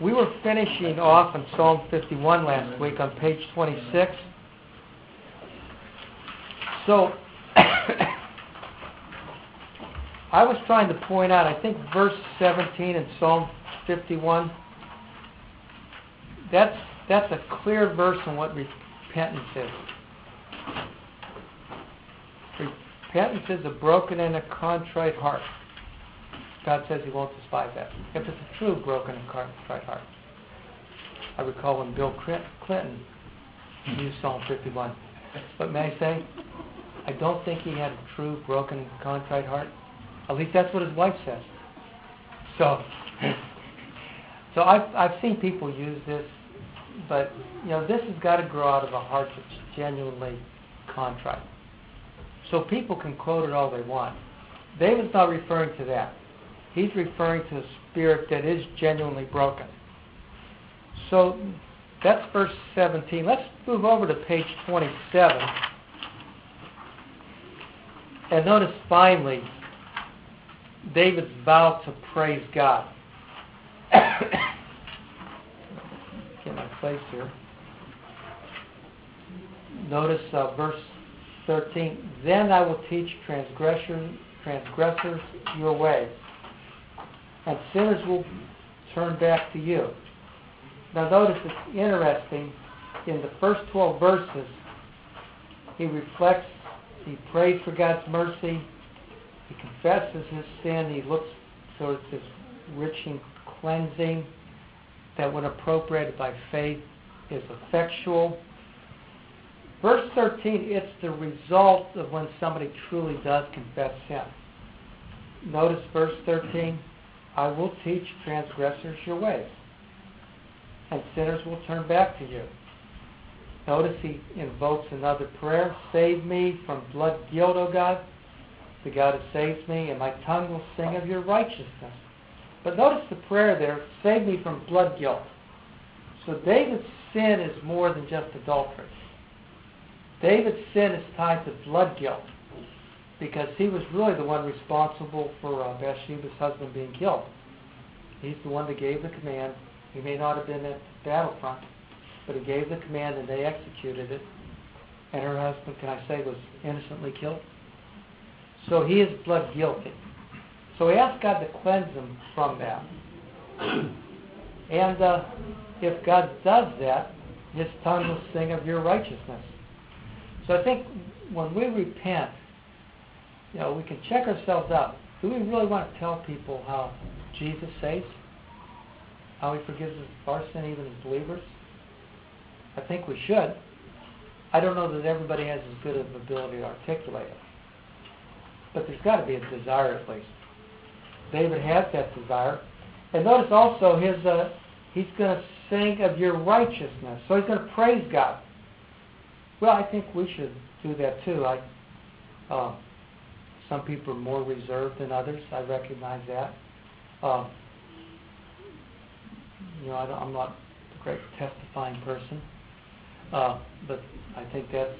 we were finishing off in Psalm 51 last week on page 26. So, I was trying to point out, I think verse 17 in Psalm 51, that's, that's a clear verse on what repentance is. Repentance is a broken and a contrite heart. God says He won't despise that. If it's a true broken and contrite heart. I recall when Bill Clinton hmm. used Psalm 51. But may I say, I don't think he had a true broken and contrite heart. At least that's what his wife says. So, so I've I've seen people use this, but you know this has got to grow out of a heart that's genuinely contrite. So people can quote it all they want. David's not referring to that. He's referring to a spirit that is genuinely broken. So that's verse 17. Let's move over to page 27. And notice finally David's vow to praise God. Get my place here. Notice uh, verse 13. Then I will teach transgressors your way, and sinners will turn back to you. Now notice it's interesting. In the first 12 verses, he reflects, he prays for God's mercy, he confesses his sin. He looks towards this riching cleansing that, when appropriated by faith, is effectual. Verse 13, it's the result of when somebody truly does confess sin. Notice verse 13 I will teach transgressors your ways, and sinners will turn back to you. Notice he invokes another prayer Save me from blood guilt, O God the God who saves me, and my tongue will sing of your righteousness. But notice the prayer there, save me from blood guilt. So David's sin is more than just adultery. David's sin is tied to blood guilt because he was really the one responsible for uh, Bathsheba's husband being killed. He's the one that gave the command. He may not have been at the battlefront, but he gave the command and they executed it. And her husband, can I say, was innocently killed. So he is blood guilty. So he asked God to cleanse him from that. and uh, if God does that, his tongue will sing of your righteousness. So I think when we repent, you know, we can check ourselves out. Do we really want to tell people how Jesus saves? How he forgives us our sin even as believers? I think we should. I don't know that everybody has as good of ability to articulate it but there's got to be a desire at least. David has that desire. And notice also his uh, he's going to sing of your righteousness. So he's going to praise God. Well, I think we should do that too. I, uh, some people are more reserved than others. I recognize that. Uh, you know, I am not a great testifying person, uh, but I think that's.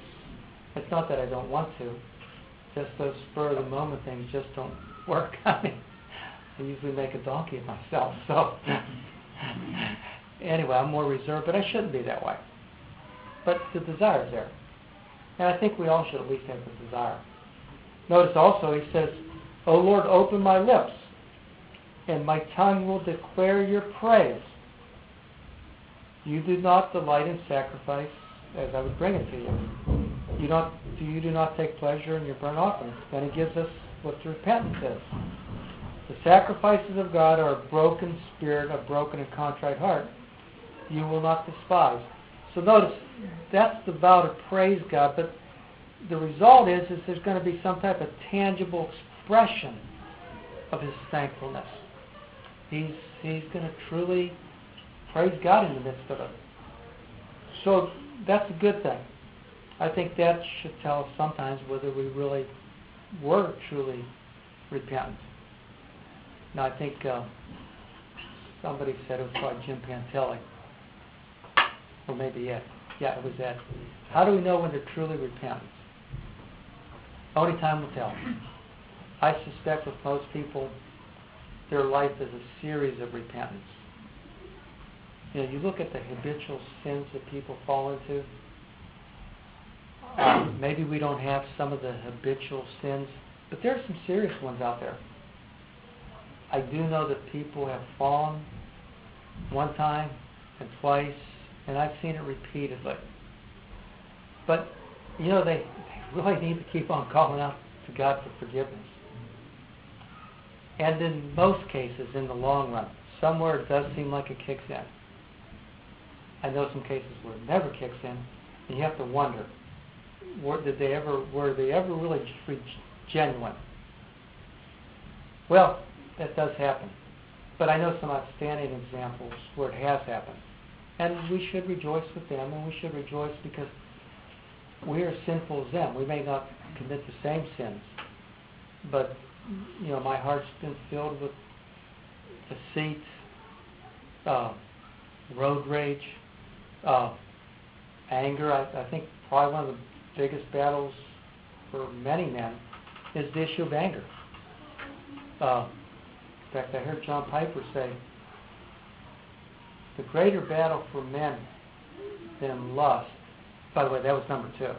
It's not that I don't want to just those spur of the moment things just don't work. I mean, I usually make a donkey of myself. So anyway, I'm more reserved, but I shouldn't be that way. But the desire is there. And I think we all should at least have the desire. Notice also he says, O Lord, open my lips, and my tongue will declare your praise. You do not delight in sacrifice as I would bring it to you you not you do not take pleasure in your burnt offerings. Then he gives us what the repentance is. The sacrifices of God are a broken spirit, a broken and contrite heart. You will not despise. So notice that's the vow to praise God, but the result is is there's going to be some type of tangible expression of his thankfulness. He's he's going to truly praise God in the midst of it. So that's a good thing. I think that should tell us sometimes whether we really were truly repentant. Now, I think uh, somebody said it was probably Jim Pantelli, or maybe Ed. Yeah, it was Ed. How do we know when they're truly repentant? Only time will tell. I suspect with most people, their life is a series of repentance. you know, you look at the habitual sins that people fall into. Um, maybe we don't have some of the habitual sins, but there are some serious ones out there. I do know that people have fallen one time and twice, and I've seen it repeatedly. But, you know, they, they really need to keep on calling out to God for forgiveness. And in most cases, in the long run, somewhere it does seem like it kicks in. I know some cases where it never kicks in, and you have to wonder, were, did they ever, were they ever really genuine? Well, that does happen. But I know some outstanding examples where it has happened. And we should rejoice with them, and we should rejoice because we are sinful as them. We may not commit the same sins, but you know, my heart's been filled with deceit, uh, road rage, uh, anger. I, I think probably one of the biggest battles for many men is the issue of anger. Uh, in fact, I heard John Piper say, the greater battle for men than lust, by the way, that was number two,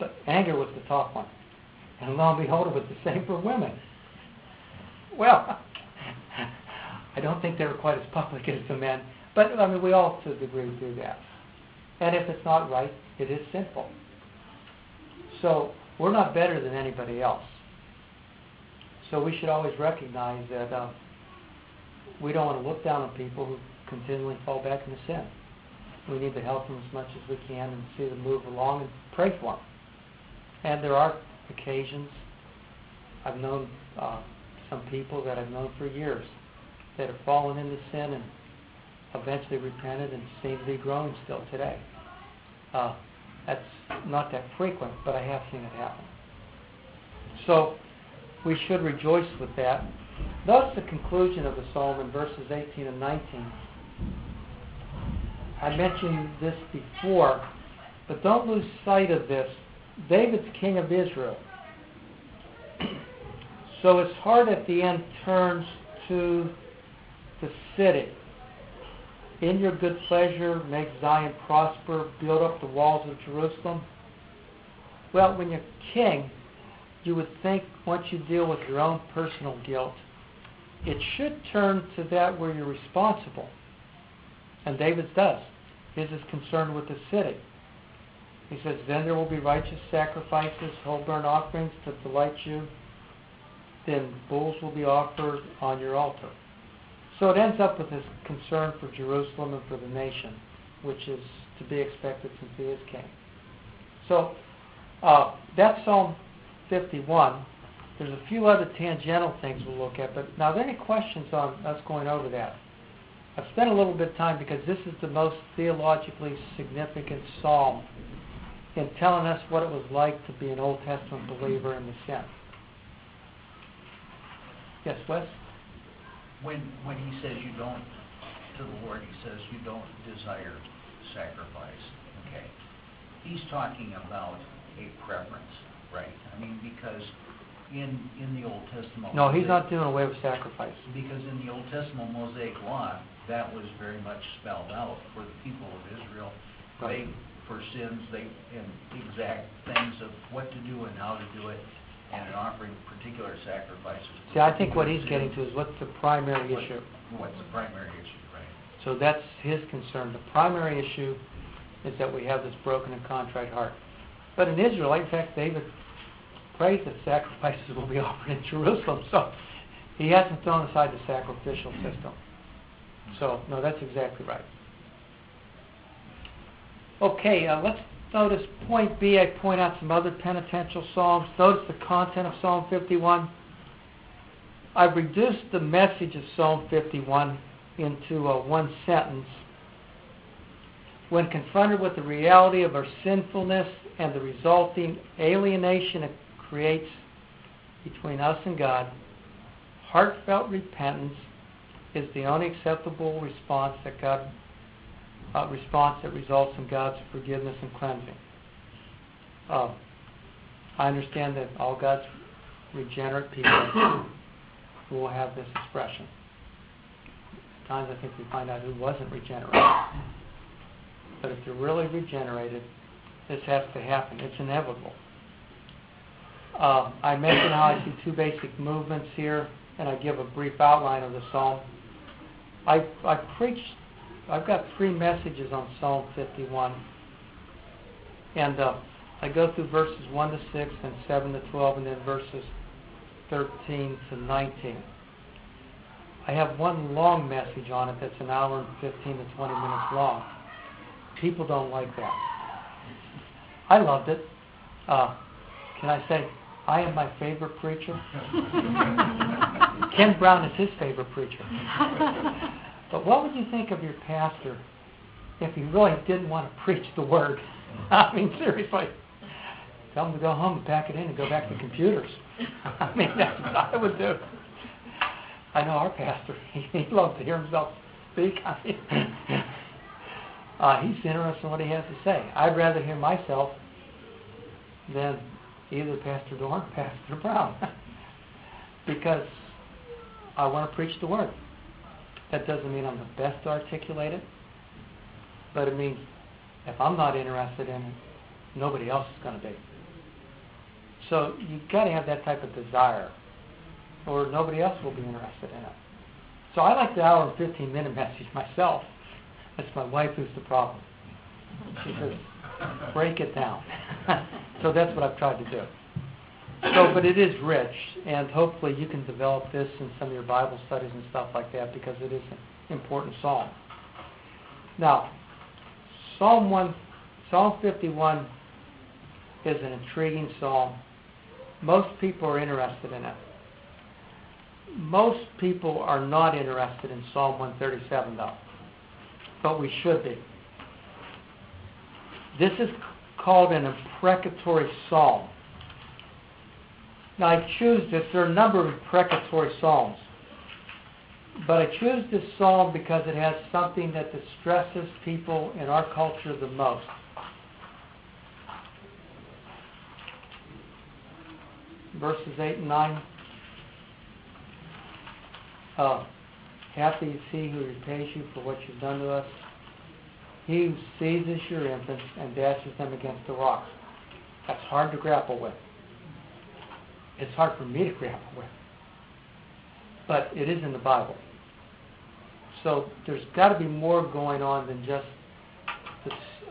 but anger was the top one. And lo and behold, it was the same for women. Well, I don't think they were quite as public as the men, but I mean, we all to a degree do that. And if it's not right, it is sinful. So we're not better than anybody else. So we should always recognize that uh, we don't want to look down on people who continually fall back into sin. We need to help them as much as we can and see them move along and pray for them. And there are occasions, I've known uh, some people that I've known for years that have fallen into sin and eventually repented and seem to be growing still today. Uh, that's not that frequent, but I have seen it happen. So we should rejoice with that. Thus, the conclusion of the psalm in verses 18 and 19. I mentioned this before, but don't lose sight of this. David's king of Israel. so his heart at the end turns to the city. In your good pleasure, make Zion prosper, build up the walls of Jerusalem. Well, when you're king, you would think once you deal with your own personal guilt, it should turn to that where you're responsible. And David's does. His is concerned with the city. He says, Then there will be righteous sacrifices, whole burnt offerings to delight you. Then bulls will be offered on your altar. So it ends up with his concern for Jerusalem and for the nation, which is to be expected since he is king. So uh, that's Psalm 51. There's a few other tangential things we'll look at, but now are there any questions on us going over that? I've spent a little bit of time because this is the most theologically significant psalm in telling us what it was like to be an Old Testament believer in the sense. Yes, Wes? When, when he says you don't, to the Lord, he says you don't desire sacrifice, okay? He's talking about a preference, right? I mean, because in, in the Old Testament... No, he's not doing away with sacrifice. Because in the Old Testament Mosaic Law, that was very much spelled out for the people of Israel. Right. They for sins, they, and exact things of what to do and how to do it, and in offering particular sacrifices. See, I think what he's getting to is what's the primary What- issue. What's the primary issue, right? So that's his concern. The primary issue is that we have this broken and contrite heart. But in Israel, in fact, David prays that sacrifices will be offered in Jerusalem. So he hasn't thrown aside the sacrificial system. So, no, that's exactly right. Okay, uh, let's notice point B. I point out some other penitential psalms. Notice the content of Psalm 51. I've reduced the message of Psalm 51 into uh, one sentence. When confronted with the reality of our sinfulness and the resulting alienation it creates between us and God, heartfelt repentance is the only acceptable response that God uh, response that results in God's forgiveness and cleansing. Uh, I understand that all God's regenerate people will have this expression. At times I think we find out who wasn't regenerated. But if you're really regenerated, this has to happen. It's inevitable. Uh, I mentioned how I see two basic movements here, and I give a brief outline of the psalm. I, I preached, I've got three messages on Psalm 51. And uh, I go through verses 1 to 6 and 7 to 12, and then verses 13 to 19. I have one long message on it that's an hour and 15 to 20 minutes long. People don't like that. I loved it. Uh, can I say, I am my favorite preacher? Ken Brown is his favorite preacher. But what would you think of your pastor if he really didn't want to preach the word? I mean, seriously. Tell him to go home and pack it in and go back to computers. I mean, that's what I would do. I know our pastor. He, he loves to hear himself speak. I mean, uh, he's interested in what he has to say. I'd rather hear myself than either Pastor Doran or Pastor Brown because I want to preach the word. That doesn't mean I'm the best to articulate it, but it means if I'm not interested in it, nobody else is going to be. So you've got to have that type of desire, or nobody else will be interested in it. So I like the hour and 15 minute message myself. That's my wife who's the problem. She says, break it down. so that's what I've tried to do. So, but it is rich, and hopefully you can develop this in some of your Bible studies and stuff like that because it is an important psalm. Now, Psalm one, Psalm 51 is an intriguing psalm. Most people are interested in it. Most people are not interested in Psalm 137, though, but we should be. This is called an imprecatory psalm. Now, I choose this. There are a number of imprecatory psalms. But I choose this psalm because it has something that distresses people in our culture the most. Verses 8 and 9. Uh, happy is he who repays you for what you've done to us. He who seizes your infants and dashes them against the rocks. That's hard to grapple with it's hard for me to grapple with. But it is in the Bible. So there's got to be more going on than just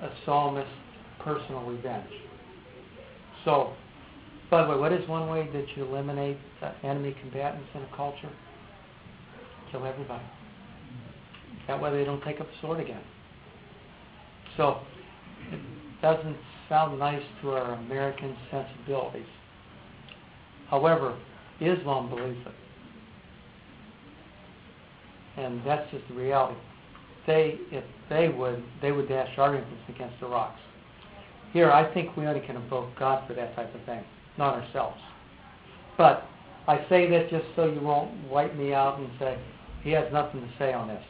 a psalmist's personal revenge. So, by the way, what is one way that you eliminate enemy combatants in a culture? Kill everybody. That way they don't take up the sword again. So, it doesn't sound nice to our American sensibilities. However, Islam believes it. And that's just the reality. They, if they would, they would dash our infants against the rocks. Here, I think we only can invoke God for that type of thing, not ourselves. But I say that just so you won't wipe me out and say, he has nothing to say on this.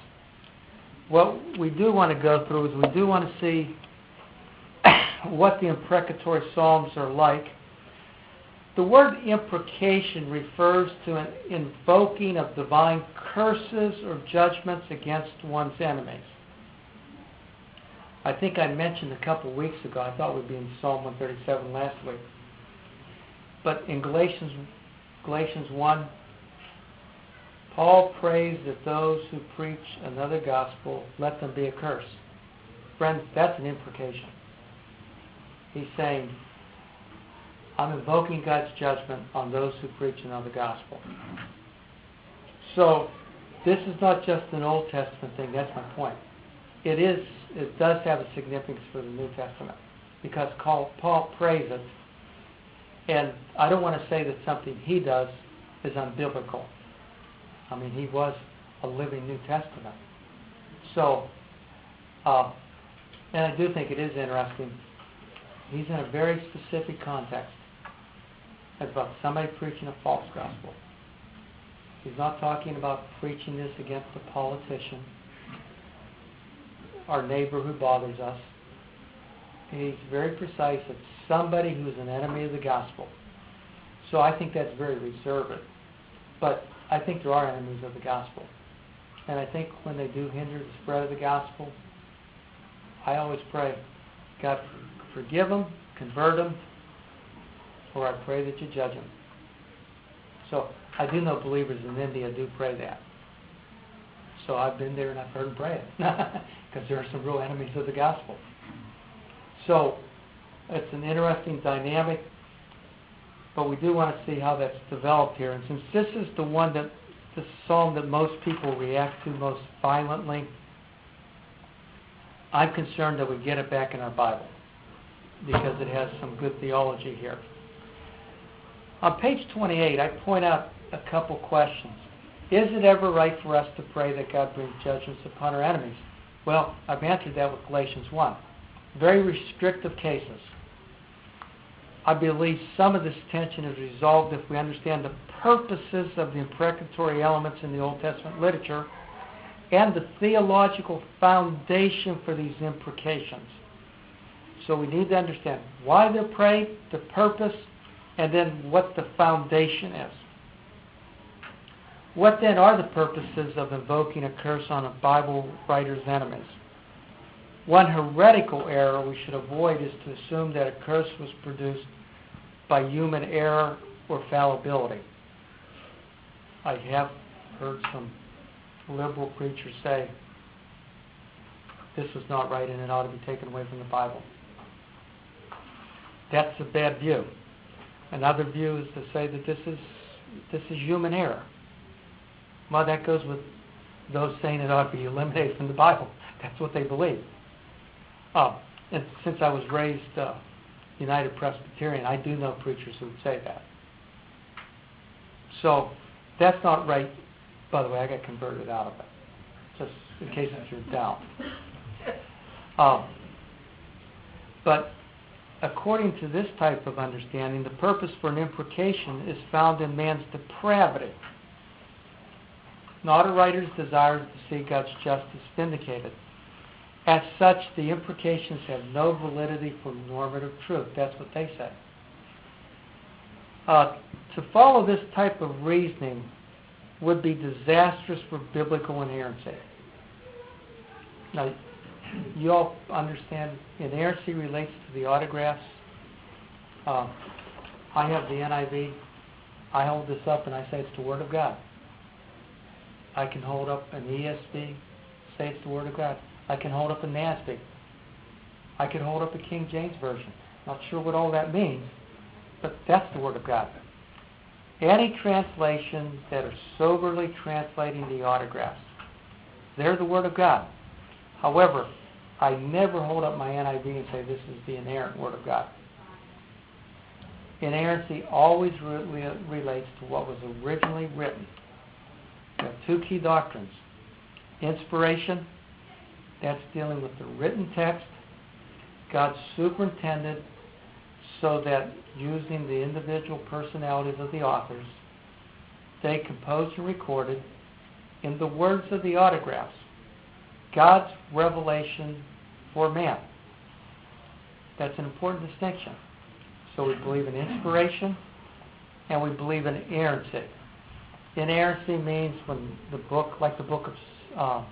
What we do want to go through is we do want to see what the imprecatory psalms are like the word imprecation refers to an invoking of divine curses or judgments against one's enemies. I think I mentioned a couple weeks ago, I thought we'd be in Psalm 137 last week. But in Galatians, Galatians 1, Paul prays that those who preach another gospel, let them be accursed. Friends, that's an imprecation. He's saying, I'm invoking God's judgment on those who preach another gospel. So this is not just an Old Testament thing, that's my point. It is it does have a significance for the New Testament because Paul prays it and I don't want to say that something he does is unbiblical. I mean, he was a living New Testament. So, uh, and I do think it is interesting. He's in a very specific context about somebody preaching a false gospel. He's not talking about preaching this against a politician, our neighbor who bothers us. He's very precise. It's somebody who's an enemy of the gospel. So I think that's very reserved. But I think there are enemies of the gospel. And I think when they do hinder the spread of the gospel, I always pray, God, forgive them, convert them, or I pray that you judge them. So I do know believers in India do pray that. So I've been there and I've heard them pray it because there are some real enemies of the gospel. So it's an interesting dynamic, but we do want to see how that's developed here. And since this is the one that the psalm that most people react to most violently, I'm concerned that we get it back in our Bible because it has some good theology here. On page 28, I point out a couple questions. Is it ever right for us to pray that God brings judgments upon our enemies? Well, I've answered that with Galatians 1. Very restrictive cases. I believe some of this tension is resolved if we understand the purposes of the imprecatory elements in the Old Testament literature and the theological foundation for these imprecations. So we need to understand why they're prayed, the purpose, and then what the foundation is. What then are the purposes of invoking a curse on a Bible writer's enemies? One heretical error we should avoid is to assume that a curse was produced by human error or fallibility. I have heard some liberal preachers say this was not right and it ought to be taken away from the Bible. That's a bad view. Another view is to say that this is this is human error. Well, that goes with those saying it ought to be eliminated from the Bible. That's what they believe. Uh, and since I was raised uh, United Presbyterian, I do know preachers who would say that. So that's not right. By the way, I got converted out of it, just in case you're down. Um, but according to this type of understanding, the purpose for an imprecation is found in man's depravity, not a writer's desire to see God's justice vindicated. As such, the imprecations have no validity for normative truth. That's what they say. Uh, to follow this type of reasoning would be disastrous for biblical inerrancy. Now, you all understand inerrancy relates to the autographs. Uh, I have the NIV. I hold this up and I say it's the Word of God. I can hold up an ESV, say it's the Word of God. I can hold up a NASB. I can hold up a King James Version. Not sure what all that means, but that's the Word of God. Any translations that are soberly translating the autographs, they're the Word of God. However, I never hold up my NIV and say this is the inerrant Word of God. Inerrancy always re- relates to what was originally written. We have two key doctrines inspiration, that's dealing with the written text, God superintended so that using the individual personalities of the authors, they composed and recorded, in the words of the autographs, God's revelation for man. That's an important distinction. So we believe in inspiration and we believe in inerrancy. Inerrancy means when the book, like the book of uh,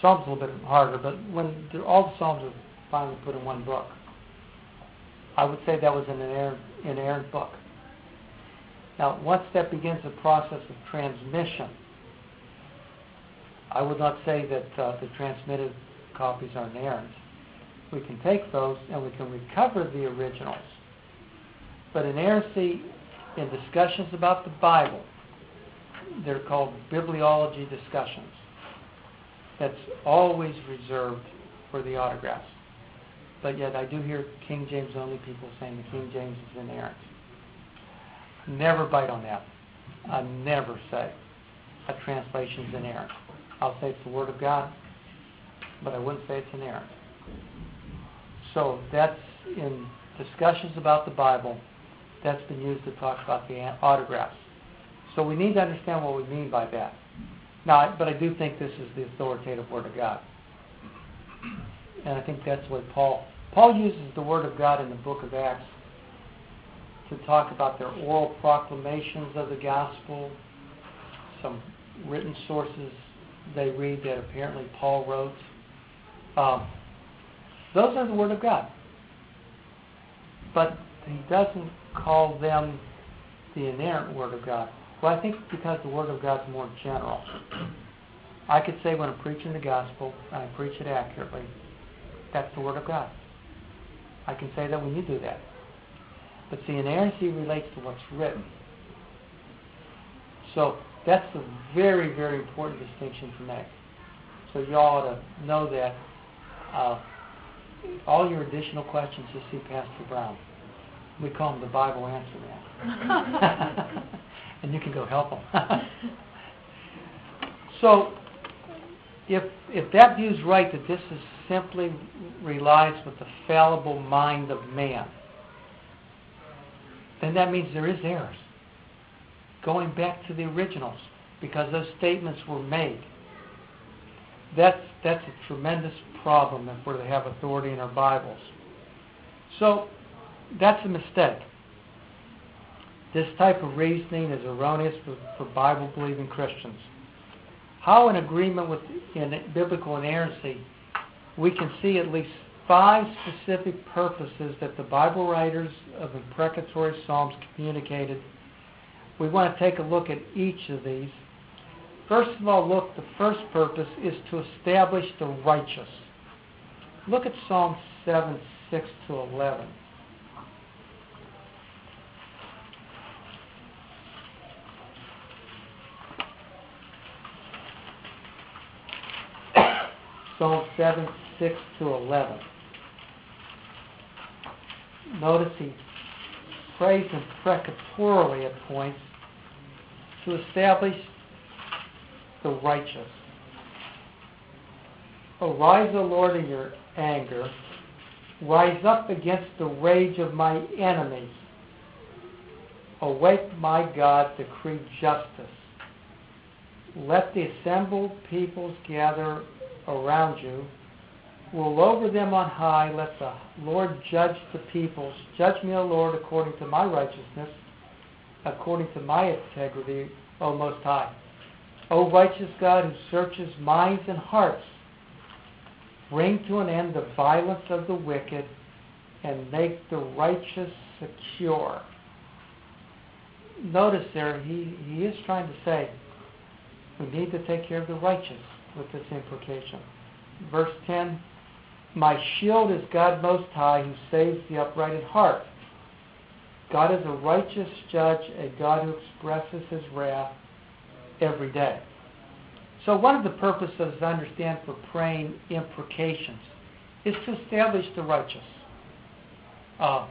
Psalms, a little bit harder, but when all the Psalms are finally put in one book, I would say that was an inerrant, inerrant book. Now, once that begins the process of transmission, I would not say that uh, the transmitted copies are inerrant. We can take those and we can recover the originals. But in inerrancy in discussions about the Bible, they're called bibliology discussions. That's always reserved for the autographs. But yet I do hear King James only people saying the King James is inerrant. Never bite on that. I never say a translation is inerrant. I'll say it's the Word of God, but I wouldn't say it's inerrant. So that's in discussions about the Bible, that's been used to talk about the autographs. So we need to understand what we mean by that. Now, but I do think this is the authoritative Word of God. And I think that's what Paul Paul uses the Word of God in the book of Acts to talk about their oral proclamations of the gospel, some written sources they read that apparently Paul wrote. Um, those are the Word of God. But he doesn't call them the inerrant Word of God. Well, I think because the Word of God is more general. I could say when I'm preaching the gospel, and I preach it accurately, that's the Word of God. I can say that when you do that. But see, inerrancy relates to what's written. So that's a very, very important distinction to make. So you all ought to know that. Uh, all your additional questions, just see Pastor Brown. We call him the Bible answer man. and you can go help him. so if if that view is right, that this is simply relies with the fallible mind of man, then that means there is errors. Going back to the originals, because those statements were made. That's that's a tremendous problem if where they have authority in our Bibles. So that's a mistake. This type of reasoning is erroneous for, for Bible believing Christians. How, in agreement with in biblical inerrancy, we can see at least five specific purposes that the Bible writers of imprecatory Psalms communicated. We want to take a look at each of these. First of all, look, the first purpose is to establish the righteous. Look at Psalm 7, 6 to 11. Psalm 7, 6 to 11. Notice he prays imprecatorily at points to establish the righteous. Arise, O Lord, in your anger. Rise up against the rage of my enemies. Awake, my God, decree justice. Let the assembled peoples gather around you. Rule over them on high. Let the Lord judge the peoples. Judge me, O Lord, according to my righteousness, according to my integrity, O Most High. O righteous God who searches minds and hearts, bring to an end the violence of the wicked and make the righteous secure. Notice there, he, he is trying to say we need to take care of the righteous with this imprecation. Verse 10 My shield is God Most High, who saves the upright in heart. God is a righteous judge, a God who expresses his wrath every day. So, one of the purposes, I understand, for praying imprecations is to establish the righteous. Uh,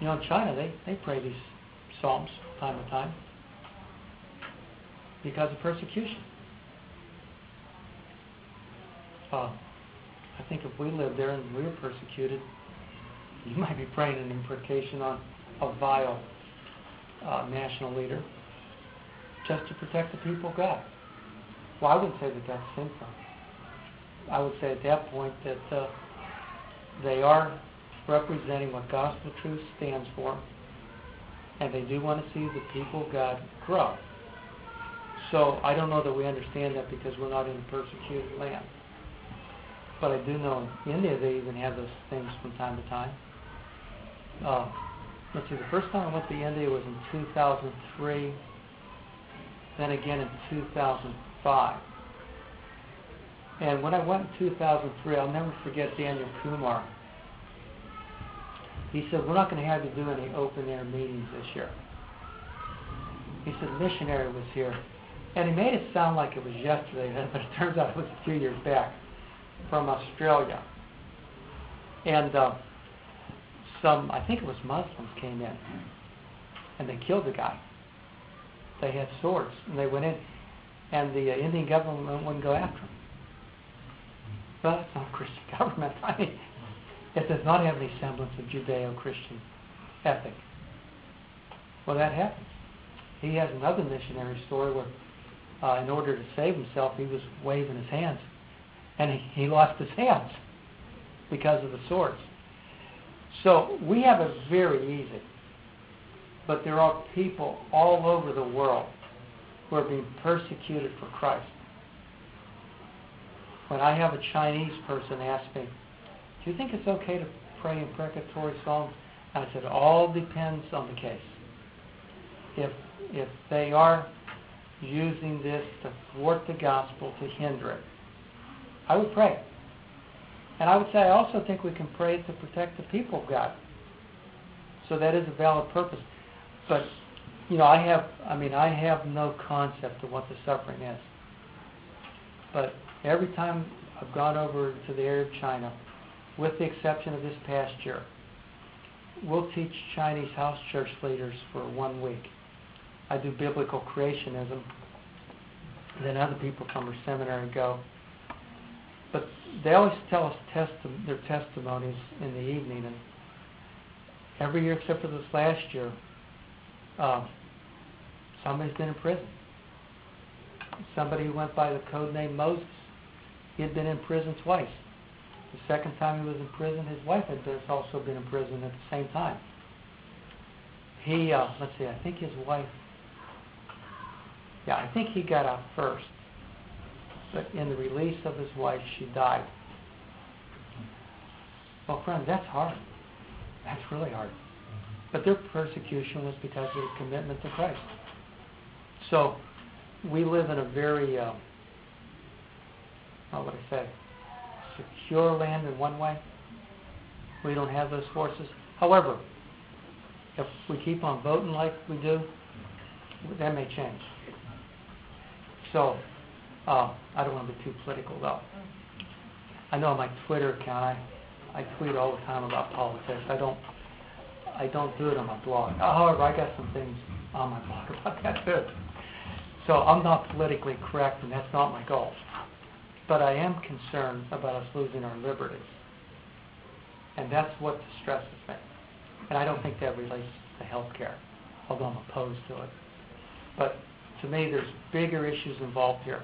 you know, in China, they, they pray these psalms time to time because of persecution. Uh, I think if we lived there and we were persecuted, you might be praying an imprecation on a vile uh, national leader just to protect the people of God. Well, I wouldn't say that that's sinful. I would say at that point that uh, they are representing what gospel truth stands for, and they do want to see the people of God grow. So I don't know that we understand that because we're not in a persecuted land. But I do know in India they even have those things from time to time. Uh, let's see, the first time I went to India was in 2003, then again in 2005. And when I went in 2003, I'll never forget Daniel Kumar. He said, We're not going to have you do any open air meetings this year. He said, Missionary was here. And he made it sound like it was yesterday, but it turns out it was a few years back from Australia. And uh, some, I think it was Muslims, came in and they killed the guy. They had swords and they went in, and the uh, Indian government wouldn't go after him. Well, it's not a Christian government. I mean, it does not have any semblance of Judeo-Christian ethic. Well, that happens. He has another missionary story where, uh, in order to save himself, he was waving his hands and he, he lost his hands because of the swords. So we have it very easy. But there are people all over the world who are being persecuted for Christ. when I have a Chinese person ask me, do you think it's okay to pray imprecatory psalms? I said, all depends on the case. If, if they are using this to thwart the gospel, to hinder it, I would pray. And I would say I also think we can pray to protect the people of God. So that is a valid purpose. But you know, I have I mean I have no concept of what the suffering is. But every time I've gone over to the area of China, with the exception of this past year, we'll teach Chinese house church leaders for one week. I do biblical creationism. Then other people from our seminary and go. But they always tell us testi- their testimonies in the evening, and every year except for this last year, uh, somebody's been in prison. Somebody who went by the code name Moses, he had been in prison twice. The second time he was in prison, his wife had also been in prison at the same time. He, uh, let's see, I think his wife, yeah, I think he got out first. But in the release of his wife, she died. Well, friends, that's hard. That's really hard. But their persecution was because of their commitment to Christ. So we live in a very, uh, how would I say, secure land in one way. We don't have those forces. However, if we keep on voting like we do, that may change. So, uh, I don't want to be too political though. I know on my Twitter account, I, I tweet all the time about politics. I don't, I don't do it on my blog. However, I got some things on my blog about that too. So I'm not politically correct, and that's not my goal. But I am concerned about us losing our liberties. And that's what distresses me. And I don't think that relates to health care, although I'm opposed to it. But to me, there's bigger issues involved here.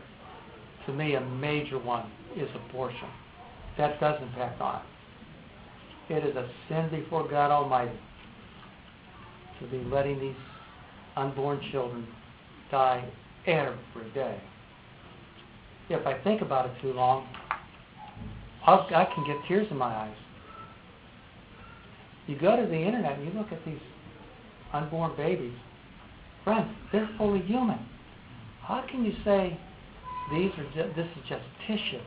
To me, a major one is abortion. That does impact on it. It is a sin before God Almighty to be letting these unborn children die every day. If I think about it too long, I'll, I can get tears in my eyes. You go to the internet and you look at these unborn babies. Friends, they're fully human. How can you say these are ju- this is just tissue?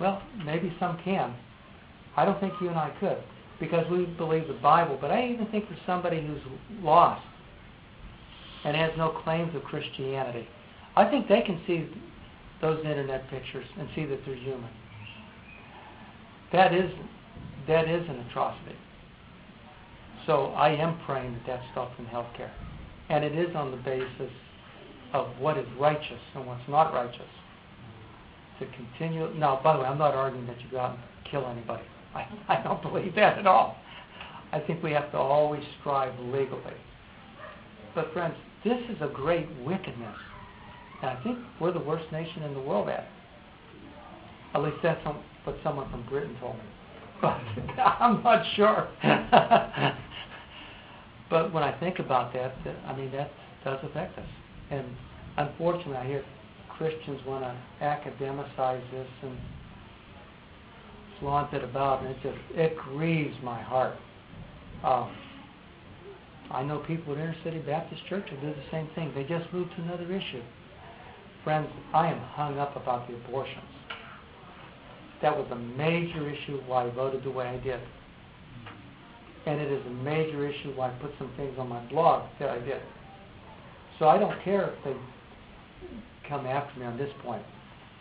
Well, maybe some can. I don't think you and I could because we believe the Bible. But I even think for somebody who's lost and has no claims of Christianity, I think they can see those internet pictures and see that they're human. That is that is an atrocity. So I am praying that that stops in healthcare, and it is on the basis of what is righteous and what's not righteous. To continue. Now, by the way, I'm not arguing that you go out and kill anybody. I, I don't believe that at all. I think we have to always strive legally. But friends, this is a great wickedness. And I think we're the worst nation in the world at it. At least that's what someone from Britain told me. But I'm not sure. but when I think about that, that, I mean, that does affect us. And unfortunately, I hear Christians want to academicize this and flaunt it about, and it just it grieves my heart. Um, I know people at Inter-City Baptist Church who do the same thing. They just moved to another issue. Friends, I am hung up about the abortions. That was a major issue why I voted the way I did. And it is a major issue why I put some things on my blog that I did. So I don't care if they come after me on this point.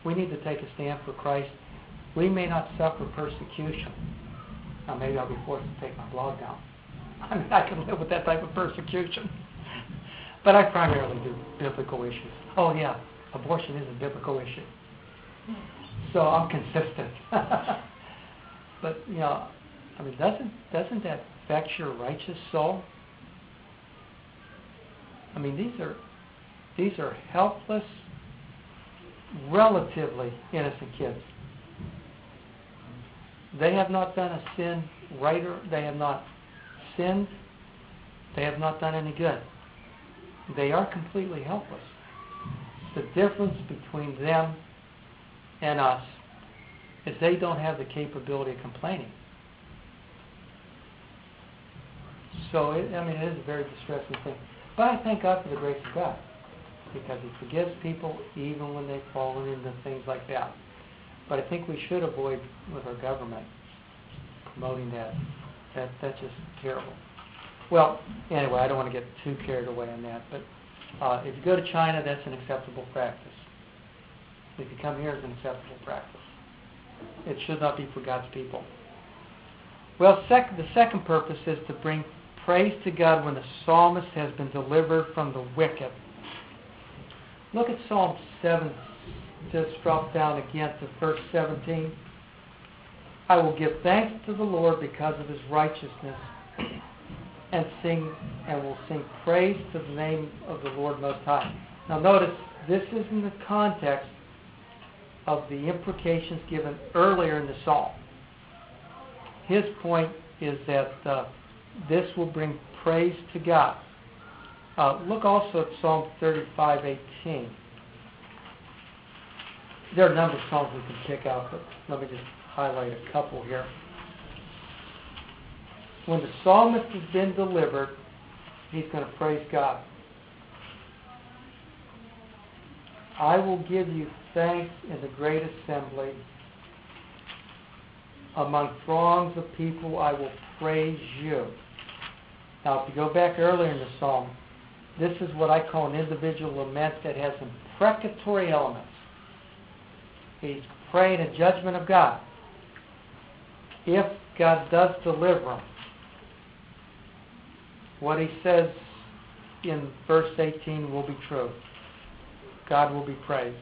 We need to take a stand for Christ. We may not suffer persecution. Now maybe I'll be forced to take my blog down. I mean, I can live with that type of persecution. But I primarily do biblical issues. Oh yeah, abortion is a biblical issue. So I'm consistent. but you know, I mean, doesn't doesn't that affect your righteous soul? I mean, these are these are helpless, relatively innocent kids. They have not done a sin right or they have not sinned. They have not done any good. They are completely helpless. The difference between them and us is they don't have the capability of complaining. So, it, I mean, it is a very distressing thing. But I thank God for the grace of God because He forgives people even when they've fallen into things like that. But I think we should avoid with our government promoting that. That that's just terrible. Well, anyway, I don't want to get too carried away on that. But uh, if you go to China, that's an acceptable practice. If you come here, it's an acceptable practice. It should not be for God's people. Well, sec- the second purpose is to bring praise to God when the psalmist has been delivered from the wicked. Look at Psalm 7. Just drop down again to verse 17. I will give thanks to the Lord because of his righteousness and sing and will sing praise to the name of the Lord Most High. Now notice this is in the context of the imprecations given earlier in the psalm. His point is that uh, this will bring praise to God. Uh, look also at Psalm 35:18. There are a number of songs we can pick out, but let me just highlight a couple here. When the psalmist has been delivered, he's going to praise God. I will give you thanks in the great assembly. Among throngs of people, I will praise you. Now, if you go back earlier in the psalm, this is what I call an individual lament that has imprecatory elements. He's praying a judgment of God. If God does deliver him, what he says in verse 18 will be true. God will be praised.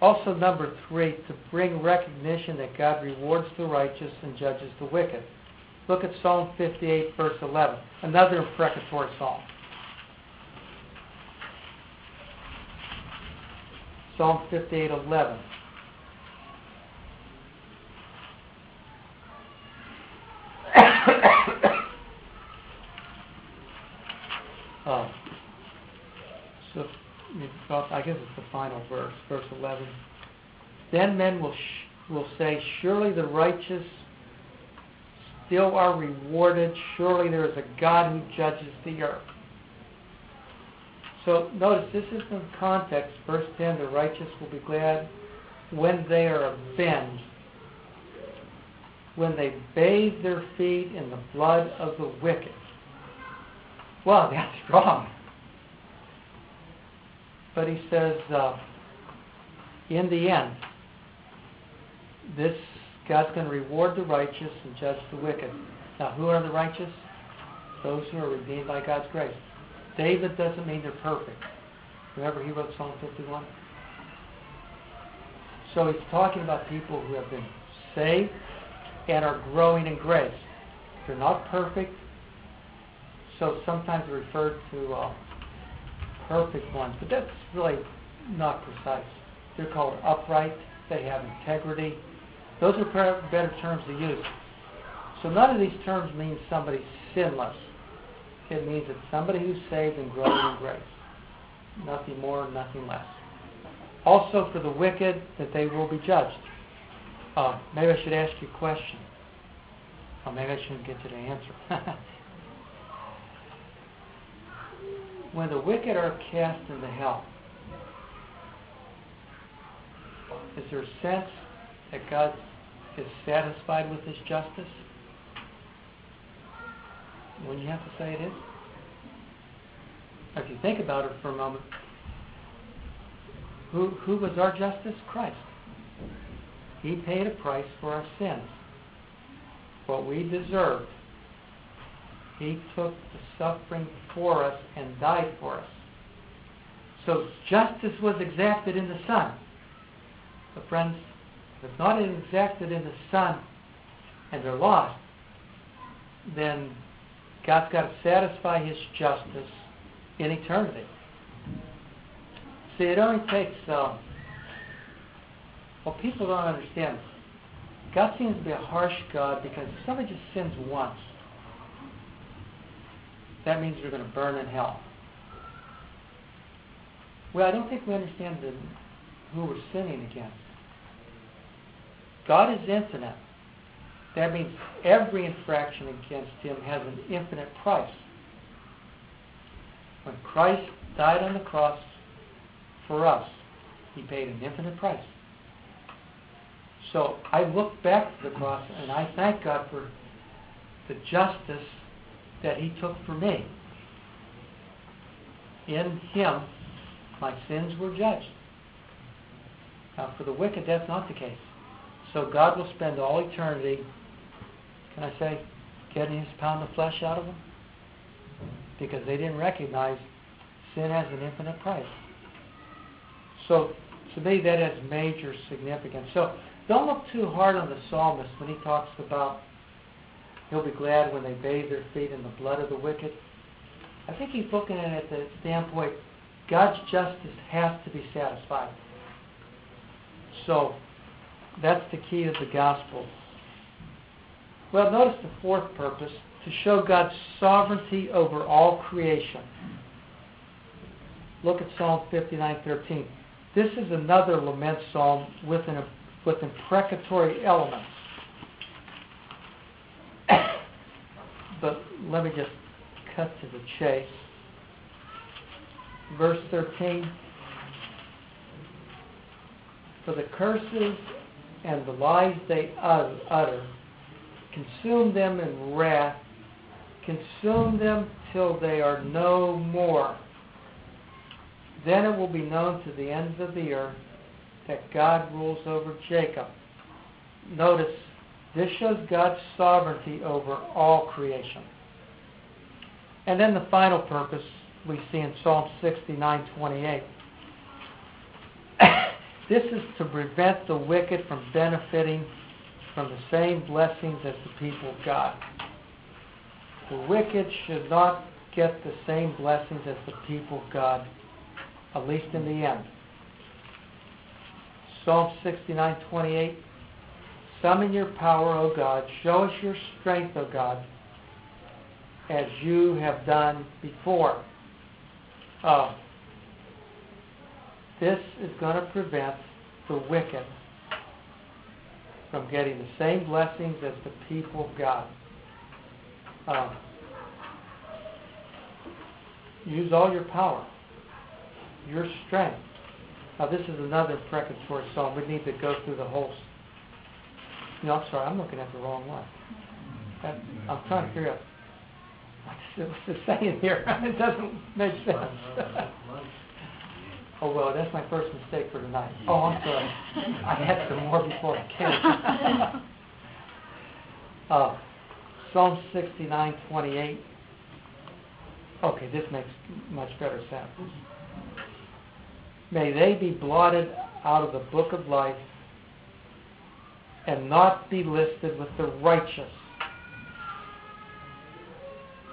Also, number three, to bring recognition that God rewards the righteous and judges the wicked. Look at Psalm 58, verse 11, another imprecatory psalm. Psalm 58, 11. uh, so, Guess it's the final verse, verse 11. Then men will, sh- will say, Surely the righteous still are rewarded. Surely there is a God who judges the earth. So notice this is in context. Verse 10 The righteous will be glad when they are avenged, when they bathe their feet in the blood of the wicked. Well, that's strong. But he says, uh, in the end, this God's going to reward the righteous and judge the wicked. Now, who are the righteous? Those who are redeemed by God's grace. David doesn't mean they're perfect. Remember, he wrote Psalm 51? So he's talking about people who have been saved and are growing in grace. They're not perfect, so sometimes referred to uh, perfect ones, but that's really not precise. They're called upright, they have integrity, those are better terms to use. So none of these terms mean somebody sinless. It means it's somebody who's saved and growing in grace. Nothing more, nothing less. Also for the wicked, that they will be judged. Uh, maybe I should ask you a question. Or maybe I shouldn't get you to answer. when the wicked are cast into hell, is there a sense that God is satisfied with his justice? When you have to say it is? If you think about it for a moment, who, who was our justice? Christ. He paid a price for our sins. What we deserved. He took the suffering for us and died for us. So justice was exacted in the Son. But friends, if not exacted in the Son and they're lost, then God's got to satisfy His justice in eternity. See, it only takes. Uh, well, people don't understand. God seems to be a harsh God because if somebody just sins once, that means you're going to burn in hell. Well, I don't think we understand the, who we're sinning against. God is infinite. That means every infraction against him has an infinite price. When Christ died on the cross for us, he paid an infinite price. So I look back to the cross and I thank God for the justice that he took for me. In him, my sins were judged. Now, for the wicked, that's not the case. So God will spend all eternity, can I say, getting his pound of flesh out of them? Because they didn't recognize sin has an infinite price. So, to me, that has major significance. So, don't look too hard on the psalmist when he talks about he'll be glad when they bathe their feet in the blood of the wicked. I think he's looking at it at the standpoint God's justice has to be satisfied. So that's the key of the gospel. Well, notice the fourth purpose to show God's sovereignty over all creation. Look at Psalm 59:13. This is another lament psalm with an with imprecatory elements. But let me just cut to the chase. Verse 13 For the curses and the lies they utter, consume them in wrath, consume them till they are no more. Then it will be known to the ends of the earth that God rules over Jacob. Notice, this shows God's sovereignty over all creation. And then the final purpose we see in Psalm 69:28. this is to prevent the wicked from benefiting from the same blessings as the people of God. The wicked should not get the same blessings as the people of God, at least in the end. Psalm 69:28 Summon your power, O God. Show us your strength, O God, as you have done before. Uh, this is going to prevent the wicked from getting the same blessings as the people of God. Uh, use all your power, your strength now, this is another precatory psalm. We need to go through the whole. No, I'm sorry. I'm looking at the wrong one. That, I'm trying to figure out what's the saying here. it doesn't make sense. oh well, that's my first mistake for tonight. Oh, I'm sorry. I had some more before I came. uh, Psalm 69:28. Okay, this makes much better sense. May they be blotted out of the book of life and not be listed with the righteous.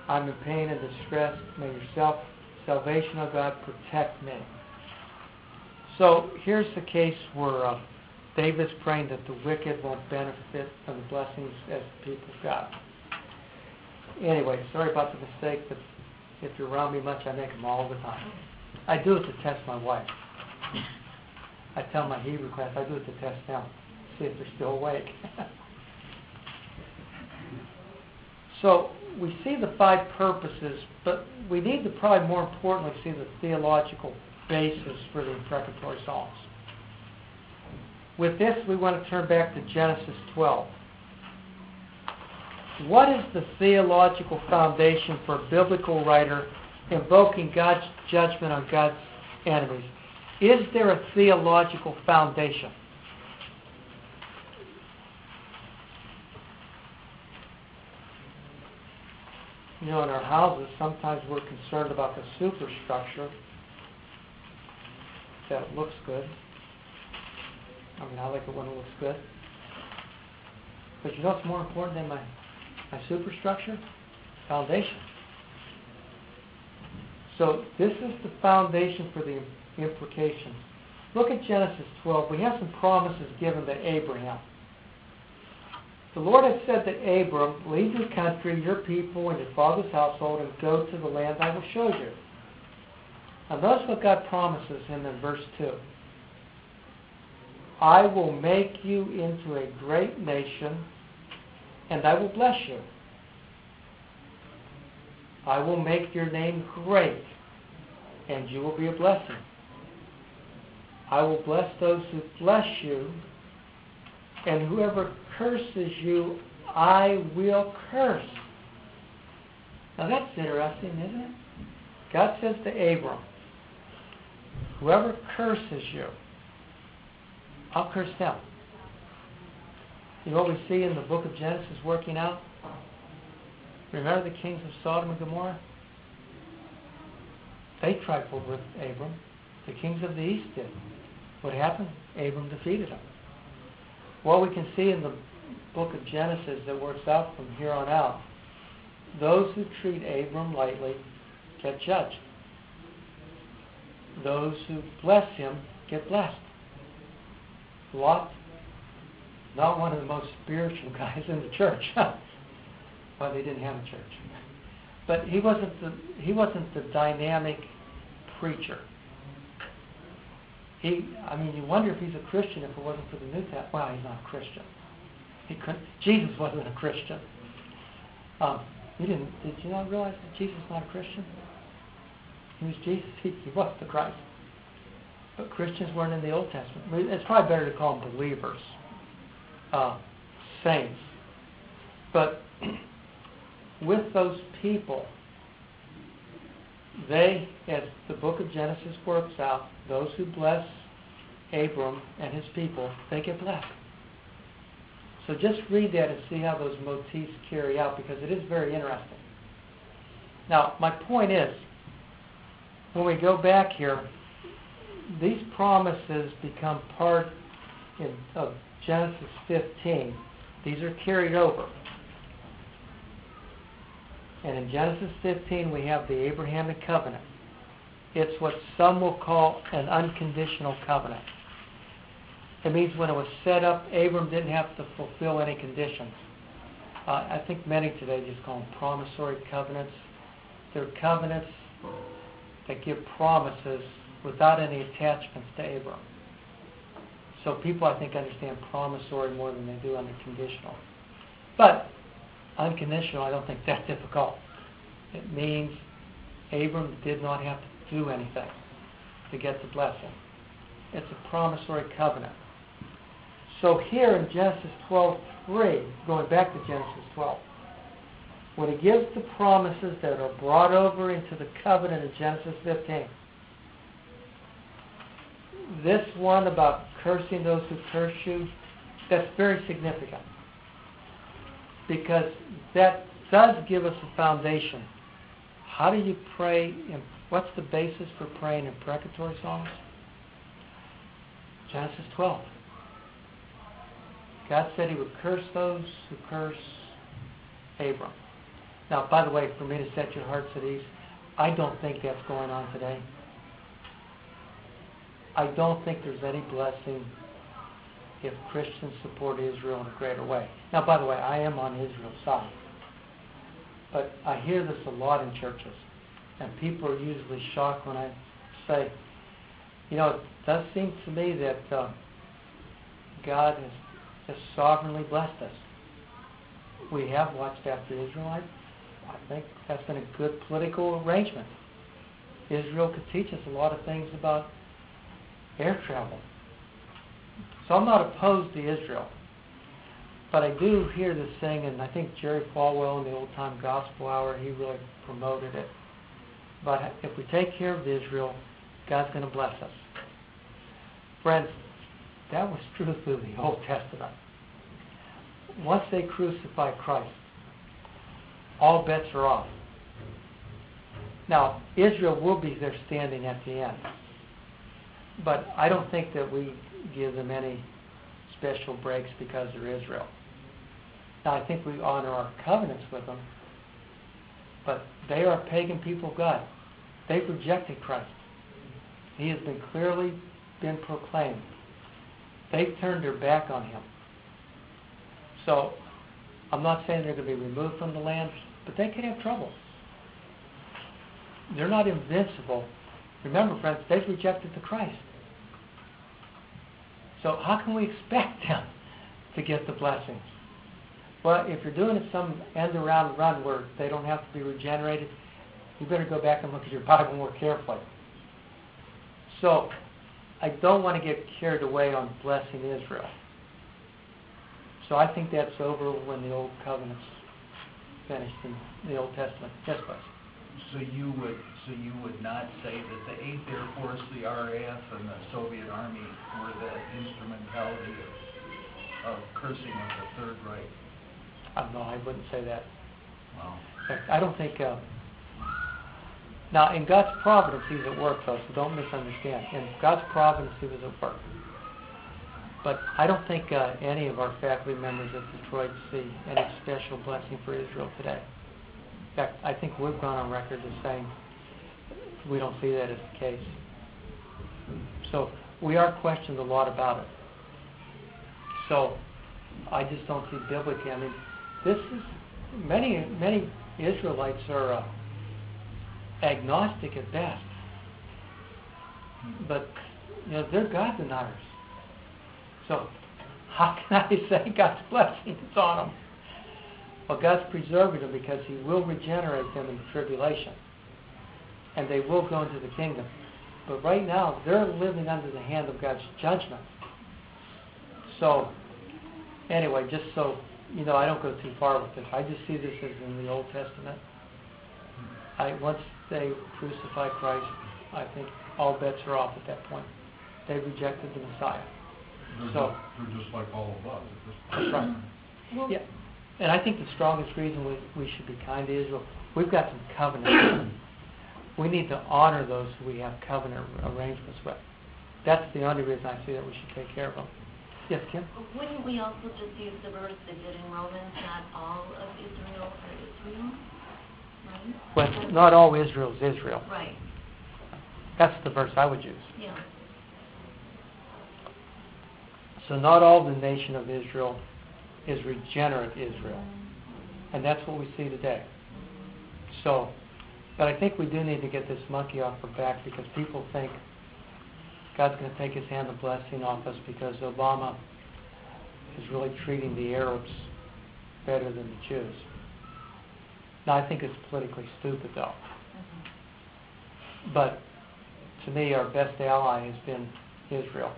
I'm in pain and distress. May your self, salvation of God protect me. So here's the case where uh, David's praying that the wicked won't benefit from the blessings as the people of God. Anyway, sorry about the mistake, but if you're around me much, I make them all the time. I do it to test my wife. I tell my Hebrew class, I do it to test them, see if they're still awake. so we see the five purposes, but we need to probably more importantly see the theological basis for the imprecatory Psalms. With this, we want to turn back to Genesis 12. What is the theological foundation for a biblical writer invoking God's judgment on God's enemies? Is there a theological foundation? You know, in our houses, sometimes we're concerned about the superstructure, that looks good. I mean, I like it when it looks good. But you know what's more important than my, my superstructure? Foundation. So this is the foundation for the imprecations. Look at Genesis 12. We have some promises given to Abraham. The Lord had said to Abram, Leave your country, your people, and your father's household, and go to the land I will show you. Now, notice what God promises him in verse 2. I will make you into a great nation, and I will bless you. I will make your name great, and you will be a blessing. I will bless those who bless you, and whoever curses you, I will curse. Now that's interesting, isn't it? God says to Abram, Whoever curses you, I'll curse them. You know what we see in the book of Genesis working out? Remember the kings of Sodom and Gomorrah? They trifled with Abram. The kings of the east did. What happened? Abram defeated them. Well, we can see in the book of Genesis that works out from here on out. Those who treat Abram lightly get judged. Those who bless him get blessed. Lot, not one of the most spiritual guys in the church. well, they didn't have a church, but he wasn't the he wasn't the dynamic preacher. He, I mean, you wonder if he's a Christian if it wasn't for the New Testament. Well, he's not a Christian. He couldn't. Jesus wasn't a Christian. Um, you didn't? Did you not realize that Jesus is not a Christian? He was Jesus. He, he was the Christ. But Christians weren't in the Old Testament. It's probably better to call them believers, uh, saints. But with those people, they, as the book of Genesis works out, those who bless Abram and his people, they get blessed. So just read that and see how those motifs carry out because it is very interesting. Now, my point is, when we go back here, these promises become part in, of Genesis 15. These are carried over. And in Genesis 15, we have the Abrahamic covenant. It's what some will call an unconditional covenant. It means when it was set up, Abram didn't have to fulfill any conditions. Uh, I think many today just call them promissory covenants. They're covenants that give promises without any attachments to Abram. So people, I think, understand promissory more than they do unconditional. But unconditional, I don't think that's difficult. It means Abram did not have to do anything to get the blessing. It's a promissory covenant. So here in Genesis 12:3, going back to Genesis 12, when he gives the promises that are brought over into the covenant in Genesis 15, this one about cursing those who curse you, that's very significant. Because that does give us a foundation. How do you pray? In, what's the basis for praying in precatory songs? Genesis 12. God said he would curse those who curse Abram. Now, by the way, for me to set your hearts at ease, I don't think that's going on today. I don't think there's any blessing if Christians support Israel in a greater way. Now, by the way, I am on Israel's side. But I hear this a lot in churches. And people are usually shocked when I say, you know, it does seem to me that uh, God has, has sovereignly blessed us. We have watched after Israel. I, I think that's been a good political arrangement. Israel could teach us a lot of things about air travel. So I'm not opposed to Israel. But I do hear this thing, and I think Jerry Falwell in the Old Time Gospel Hour, he really promoted it. But if we take care of Israel, God's going to bless us. Friends, that was true through the Old Testament. Once they crucify Christ, all bets are off. Now, Israel will be there standing at the end. But I don't think that we give them any special breaks because they're Israel. Now, I think we honor our covenants with them, but they are pagan people of God. They've rejected Christ. He has been clearly been proclaimed. They've turned their back on him. So I'm not saying they're going to be removed from the land, but they could have trouble. They're not invincible. Remember, friends, they've rejected the Christ. So how can we expect them to get the blessings? Well, if you're doing it some end around run where they don't have to be regenerated, you better go back and look at your Bible more carefully. So, I don't want to get carried away on blessing Israel. So I think that's over when the Old Covenant's finished in the Old Testament. Yes, please. So you would, so you would not say that the Eighth Air Force, the RAF, and the Soviet Army were the instrumentality of, of cursing of the Third Reich? Uh, no, I wouldn't say that. Wow. In fact, I don't think. Uh, now, in God's providence, He's at work, though, so don't misunderstand. In God's providence, He was at work. But I don't think uh, any of our faculty members at Detroit see any special blessing for Israel today. Fact, I think we've gone on record as saying we don't see that as the case. So we are questioned a lot about it. So I just don't see biblically. I mean, this is many many Israelites are uh, agnostic at best, but you know they're God deniers. So how can I say God's blessing is on them? Well, God's preserving them because He will regenerate them in the tribulation, and they will go into the kingdom. But right now, they're living under the hand of God's judgment. So, anyway, just so you know, I don't go too far with this. I just see this as in the Old Testament. I once they crucify Christ, I think all bets are off at that point. They rejected the Messiah. They're So- just, they're just like all of us at this That's point. right. Yeah, and I think the strongest reason we, we should be kind to Israel, we've got some covenants. we need to honor those who we have covenant arrangements with. That's the only reason I see that we should take care of them. Yes, Kim? Wouldn't we also just use the verse that did in Romans, not all of Israel are Israel? Right? Well, not all Israel is Israel. Right, That's the verse I would use. yeah. So not all the nation of Israel is regenerate Israel. And that's what we see today. So, but I think we do need to get this monkey off our back because people think God's going to take his hand of blessing off us because Obama is really treating the Arabs better than the Jews. Now, I think it's politically stupid, though. Mm-hmm. But to me, our best ally has been Israel.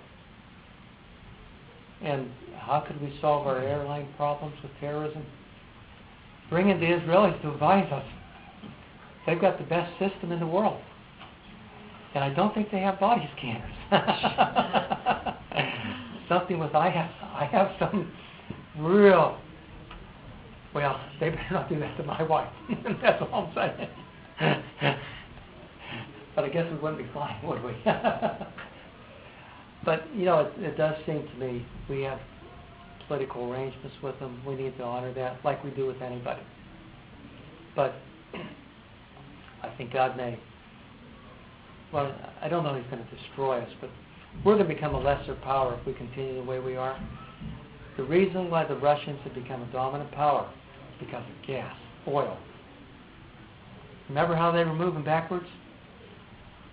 And how could we solve our airline problems with terrorism? Bring in the Israelis to advise us. They've got the best system in the world. And I don't think they have body scanners. Something with I have I have some real well, they better not do that to my wife. That's all I'm saying. but I guess we wouldn't be flying, would we? But, you know, it, it does seem to me we have political arrangements with them. We need to honor that like we do with anybody. But I think God may, well, I don't know he's going to destroy us, but we're going to become a lesser power if we continue the way we are. The reason why the Russians have become a dominant power is because of gas, oil. Remember how they were moving backwards?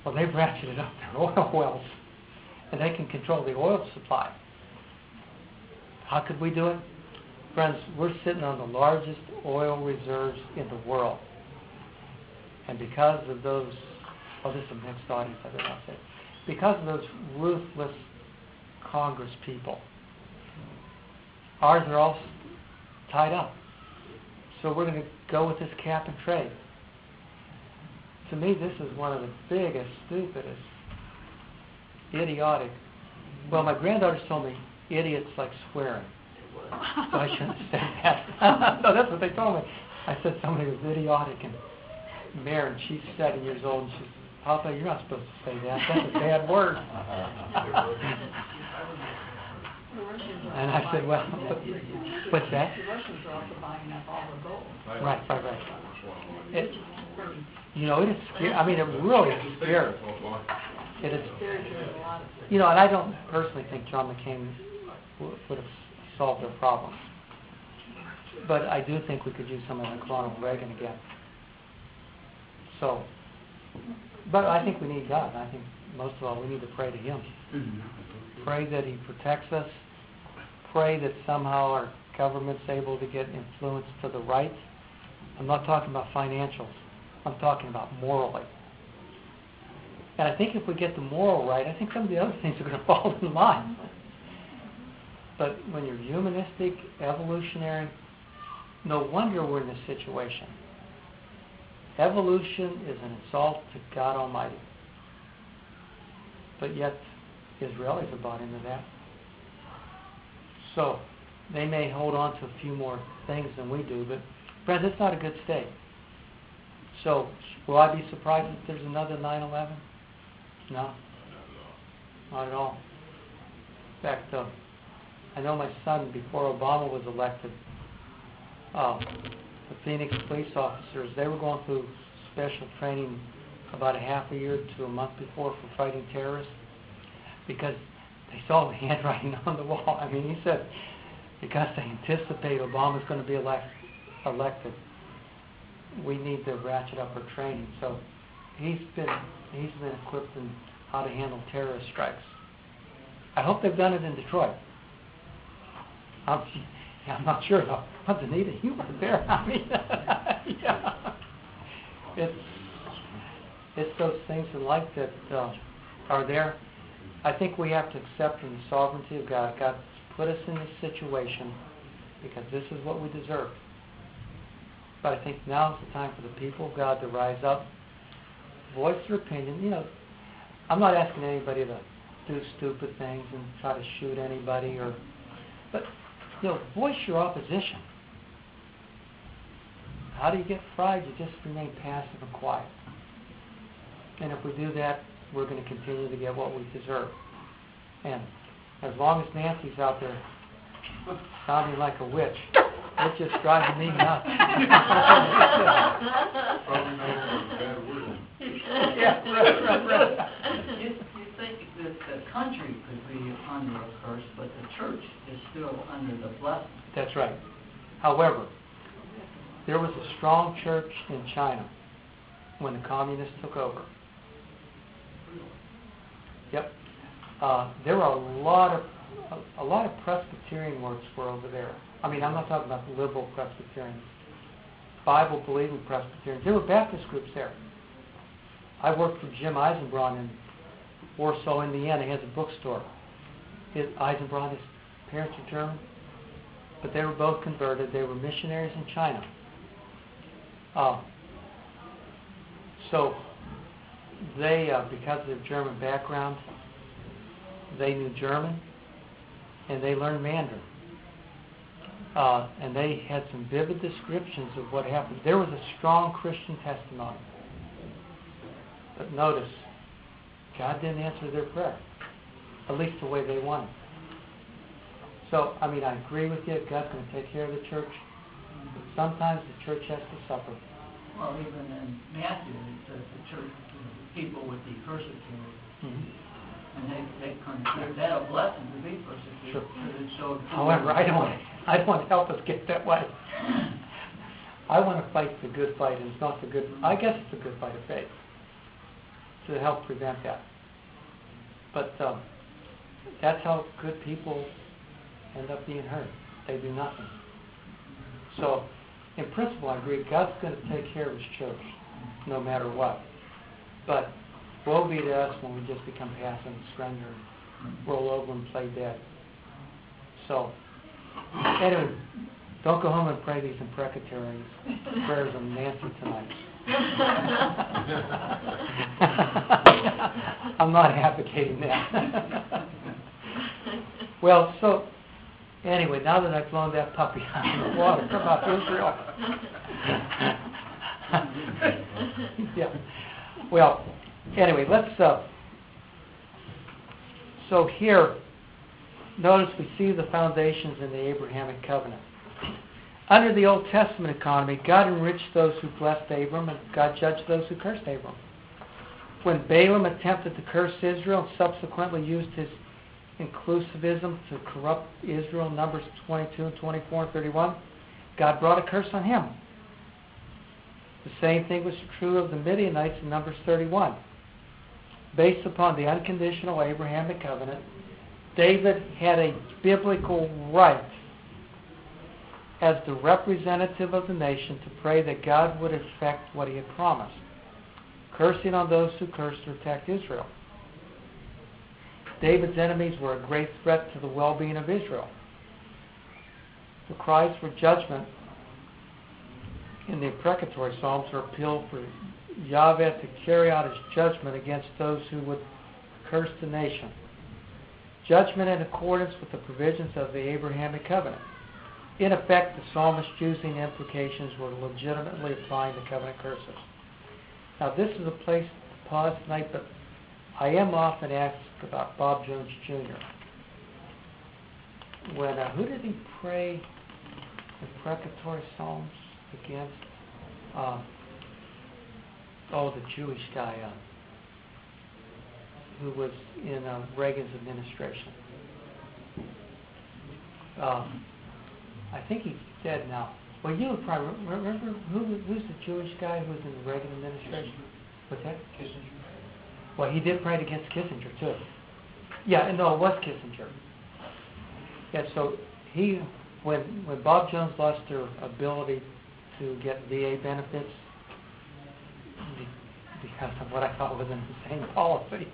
Well, they've ratcheted up their oil wells and they can control the oil supply. How could we do it? Friends, we're sitting on the largest oil reserves in the world. And because of those, oh, this is a mixed audience, I better not say. Because of those ruthless Congress people, ours are all tied up. So we're going to go with this cap and trade. To me, this is one of the biggest, stupidest idiotic. Well, my granddaughters told me idiots like swearing. So I shouldn't said that. no, that's what they told me. I said somebody was idiotic and and she's seven years old, and she says, Papa, you're not supposed to say that. That's a bad word. and I said, well, what's that? Russians are also buying up all the gold. Right, right, right. It, you know, it is scary. I mean, it really is scary. It is. You know, and I don't personally think John McCain would have solved their problems. But I do think we could use someone like Ronald Reagan again. So, but I think we need God. I think most of all we need to pray to Him. pray that He protects us, pray that somehow our government's able to get influence to the right. I'm not talking about financials. I'm talking about morally. And I think if we get the moral right, I think some of the other things are going to fall in line. But when you're humanistic, evolutionary, no wonder we're in this situation. Evolution is an insult to God Almighty. But yet, Israelis are bought into that. So, they may hold on to a few more things than we do, but friends, it's not a good state. So, will I be surprised if there's another 9 11? No. Not at all. In fact, uh, I know my son, before Obama was elected, uh, the Phoenix police officers, they were going through special training about a half a year to a month before for fighting terrorists because they saw the handwriting on the wall. I mean, he said, because they anticipate Obama's going to be elect, elected, we need to ratchet up our training. So he's been he's been equipped in how to handle terrorist strikes. I hope they've done it in Detroit. I'm, I'm not sure though. But the need of humor there. I mean, yeah. It's it's those things in life that uh, are there. I think we have to accept in the sovereignty of God. God's put us in this situation because this is what we deserve. But I think now is the time for the people of God to rise up, voice their opinion. You know, I'm not asking anybody to do stupid things and try to shoot anybody or, but you know, voice your opposition. How do you get fried? You just remain passive and quiet. And if we do that, we're going to continue to get what we deserve. And as long as Nancy's out there sounding like a witch, it just drives me nuts. Probably not a bad word. Yeah, right, right, right. You, you think that the country could be under a curse, but the church is still under the blessing. That's right. However, there was a strong church in China when the communists took over. Yep. Uh, there were a lot of a, a lot of Presbyterian works were over there. I mean, I'm not talking about liberal Presbyterians, Bible believing Presbyterians. There were Baptist groups there. I worked for Jim Eisenbraun in Warsaw, Indiana. He has a bookstore. His his parents are German, but they were both converted. They were missionaries in China. Uh, so they, uh, because of their German background, they knew German and they learned Mandarin. Uh, and they had some vivid descriptions of what happened. There was a strong Christian testimony. But notice, God didn't answer their prayer, at least the way they wanted. So, I mean, I agree with you. God's going to take care of the church. But sometimes the church has to suffer. Well, even in Matthew, it says the church, the people would be persecuted. Mhm. And they, they consider that a blessing to be persecuted. Sure. because it showed- However, I don't, I don't want to help us get that way. I want to fight the good fight, and it's not the good, I guess it's the good fight of faith to help prevent that. But um, that's how good people end up being hurt. They do nothing. So, in principle, I agree. God's going to take care of His church, no matter what. But woe be to us when we just become passive and surrender, roll over and play dead. So, anyway, don't go home and pray these imprecatory prayers of Nancy tonight. I'm not advocating that. well, so anyway, now that I've blown that puppy out of the water about Israel. yeah. Well, anyway, let's. Uh, so here, notice we see the foundations in the Abrahamic covenant. Under the Old Testament economy, God enriched those who blessed Abram, and God judged those who cursed Abram. When Balaam attempted to curse Israel and subsequently used his inclusivism to corrupt Israel, Numbers 22 and 24 and 31, God brought a curse on him. The same thing was true of the Midianites in Numbers 31. Based upon the unconditional Abrahamic covenant, David had a biblical right as the representative of the nation to pray that God would effect what he had promised, cursing on those who cursed or attacked Israel. David's enemies were a great threat to the well-being of Israel. The cries for judgment in the imprecatory psalms are appeal for Yahweh to carry out his judgment against those who would curse the nation. Judgment in accordance with the provisions of the Abrahamic covenant. In effect, the psalmist using imprecations were legitimately applying the covenant curses. Now, this is a place to pause tonight, but I am often asked about Bob Jones Jr. When uh, who did he pray the precatory psalms against? Um, oh, the Jewish guy uh, who was in uh, Reagan's administration. Um, I think he's dead now. Well, you probably remember who who's the Jewish guy who was in the Reagan administration? What's that? Kissinger. Well, he did pray against Kissinger too. Yeah, no, it was Kissinger. Yeah, so he when when Bob Jones lost their ability to get VA benefits because of what I thought was an insane policy,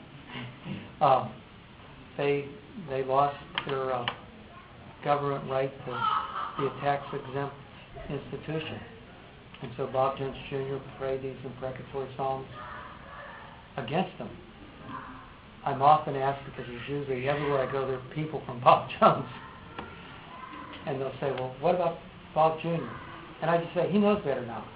um, they they lost their uh, government right to be a tax exempt institution. And so Bob Jones Jr. prayed these imprecatory psalms against them. I'm often asked because there's usually everywhere I go there are people from Bob Jones. And they'll say, Well, what about Bob Jr.? And I just say, He knows better now.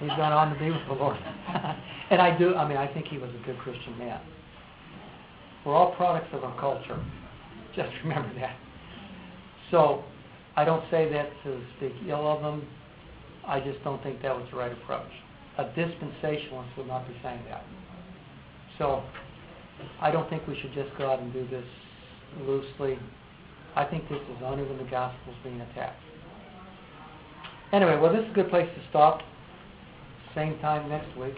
He's gone on to be with the Lord. and I do I mean I think he was a good Christian man. We're all products of our culture. Just remember that. So, I don't say that to speak ill of them. I just don't think that was the right approach. A dispensationalist would not be saying that. So, I don't think we should just go out and do this loosely. I think this is under when the gospel's being attacked. Anyway, well, this is a good place to stop. Same time next week.